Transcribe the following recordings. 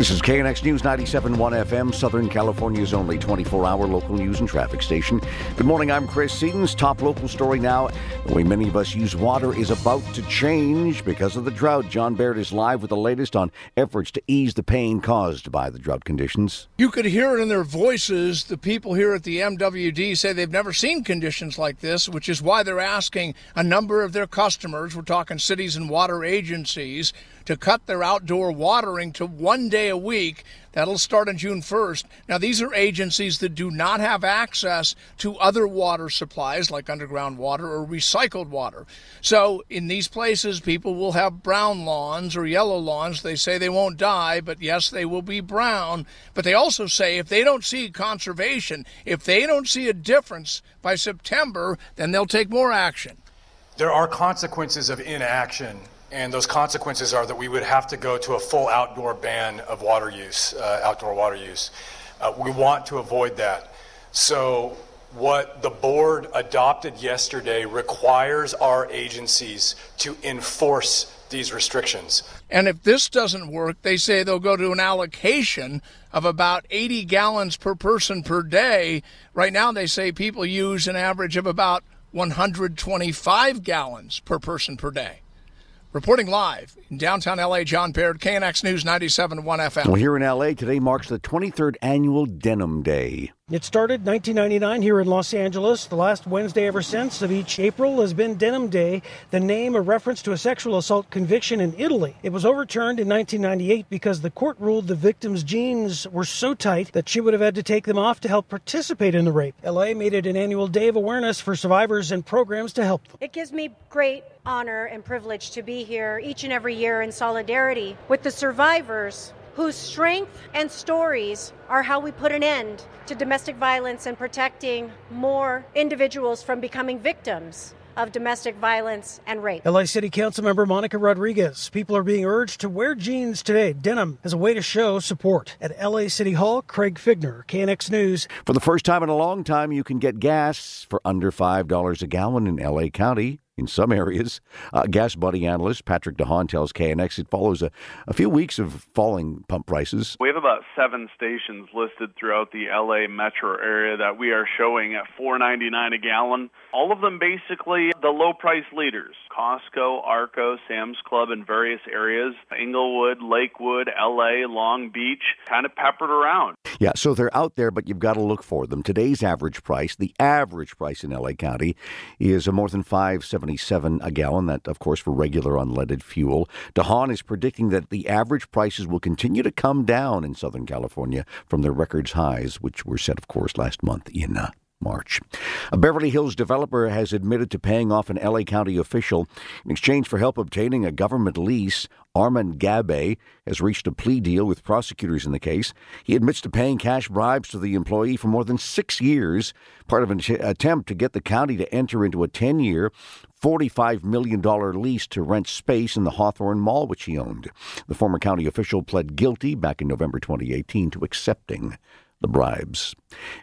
This is KNX News 97.1 FM, Southern California's only 24-hour local news and traffic station. Good morning, I'm Chris Sedens. Top local story now. The way many of us use water is about to change because of the drought. John Baird is live with the latest on efforts to ease the pain caused by the drought conditions. You could hear it in their voices. The people here at the MWD say they've never seen conditions like this, which is why they're asking a number of their customers, we're talking cities and water agencies, to cut their outdoor watering to one day a week. That'll start on June 1st. Now, these are agencies that do not have access to other water supplies like underground water or recycled water. So, in these places, people will have brown lawns or yellow lawns. They say they won't die, but yes, they will be brown. But they also say if they don't see conservation, if they don't see a difference by September, then they'll take more action. There are consequences of inaction and those consequences are that we would have to go to a full outdoor ban of water use, uh, outdoor water use. Uh, we want to avoid that. So, what the board adopted yesterday requires our agencies to enforce these restrictions. And if this doesn't work, they say they'll go to an allocation of about 80 gallons per person per day. Right now, they say people use an average of about 125 gallons per person per day. Reporting live in downtown LA, John Baird, KNX News 97.1 FM. Well, here in LA, today marks the 23rd annual Denim Day. It started 1999 here in Los Angeles. The last Wednesday ever since of each April has been Denim Day, the name a reference to a sexual assault conviction in Italy. It was overturned in 1998 because the court ruled the victim's jeans were so tight that she would have had to take them off to help participate in the rape. LA made it an annual day of awareness for survivors and programs to help them. It gives me great honor and privilege to be here each and every year in solidarity with the survivors whose strength and stories are how we put an end to domestic violence and protecting more individuals from becoming victims of domestic violence and rape. LA City Council member Monica Rodriguez. People are being urged to wear jeans today, denim, as a way to show support. At LA City Hall, Craig Fiegener, KNX News. For the first time in a long time, you can get gas for under $5 a gallon in LA County in some areas. Uh, GasBuddy analyst Patrick DeHaan tells KNX it follows a, a few weeks of falling pump prices. We have about seven stations listed throughout the LA metro area that we are showing at $4.99 a gallon. All of them basically the low price leaders Costco, Arco, Sam's Club in various areas, Inglewood, Lakewood, LA, Long Beach, kind of peppered around. Yeah, so they're out there, but you've got to look for them. Today's average price, the average price in LA County, is a more than 577 a gallon. That, of course, for regular unleaded fuel. DeHaan is predicting that the average prices will continue to come down in Southern California from their records highs, which were set, of course, last month in uh, March. A Beverly Hills developer has admitted to paying off an LA County official in exchange for help obtaining a government lease. Armand Gabay has reached a plea deal with prosecutors in the case. He admits to paying cash bribes to the employee for more than six years, part of an attempt to get the county to enter into a 10 year, $45 million lease to rent space in the Hawthorne Mall, which he owned. The former county official pled guilty back in November 2018 to accepting the bribes.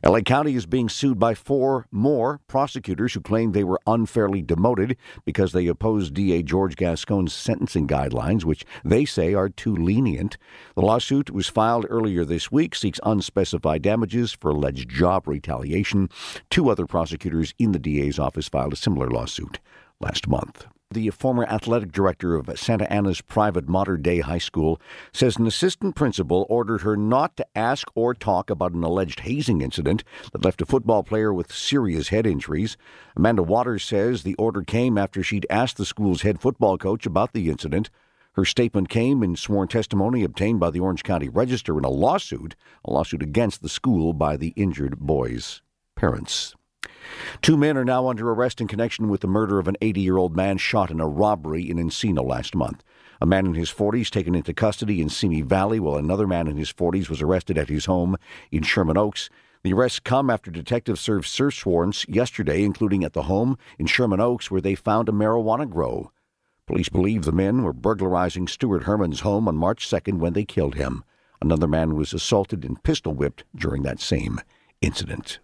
LA County is being sued by four more prosecutors who claim they were unfairly demoted because they opposed DA George Gascon's sentencing guidelines, which they say are too lenient. The lawsuit was filed earlier this week, seeks unspecified damages for alleged job retaliation. Two other prosecutors in the DA's office filed a similar lawsuit last month. The former athletic director of Santa Ana's private Mater Dei high school says an assistant principal ordered her not to ask or talk about an alleged hazing incident that left a football player with serious head injuries. Amanda Waters says the order came after she'd asked the school's head football coach about the incident. Her statement came in sworn testimony obtained by the Orange County Register in a lawsuit, a lawsuit against the school by the injured boy's parents. Two men are now under arrest in connection with the murder of an 80 year old man shot in a robbery in Encino last month. A man in his 40s taken into custody in Simi Valley, while another man in his 40s was arrested at his home in Sherman Oaks. The arrests come after detectives served search warrants yesterday, including at the home in Sherman Oaks, where they found a marijuana grow. Police believe the men were burglarizing Stuart Herman's home on March 2nd when they killed him. Another man was assaulted and pistol whipped during that same incident.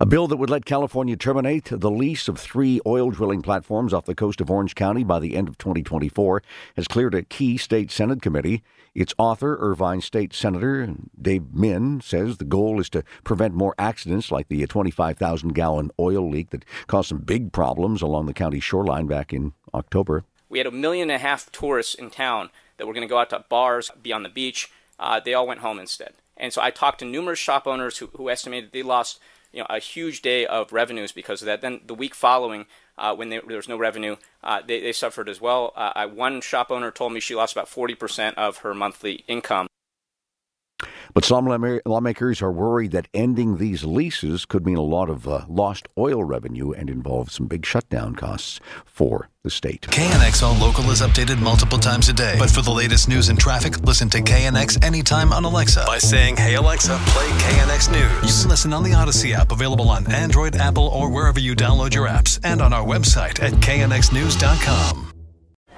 A bill that would let California terminate the lease of three oil drilling platforms off the coast of Orange County by the end of 2024 has cleared a key state Senate committee. Its author, Irvine State Senator Dave Min, says the goal is to prevent more accidents like the 25,000 gallon oil leak that caused some big problems along the county shoreline back in October. We had a million and a half tourists in town that were going to go out to bars, be on the beach. Uh, they all went home instead. And so I talked to numerous shop owners who, who estimated they lost you know, a huge day of revenues because of that. Then the week following, uh, when they, there was no revenue, uh, they, they, suffered as well. Uh, I, one shop owner told me she lost about 40% of her monthly income. But some lawmakers are worried that ending these leases could mean a lot of uh, lost oil revenue and involve some big shutdown costs for the state. KNX All Local is updated multiple times a day. But for the latest news and traffic, listen to KNX anytime on Alexa by saying, Hey Alexa, play KNX News. You can listen on the Audacy app, available on Android, Apple, or wherever you download your apps, and on our website at knxnews.com.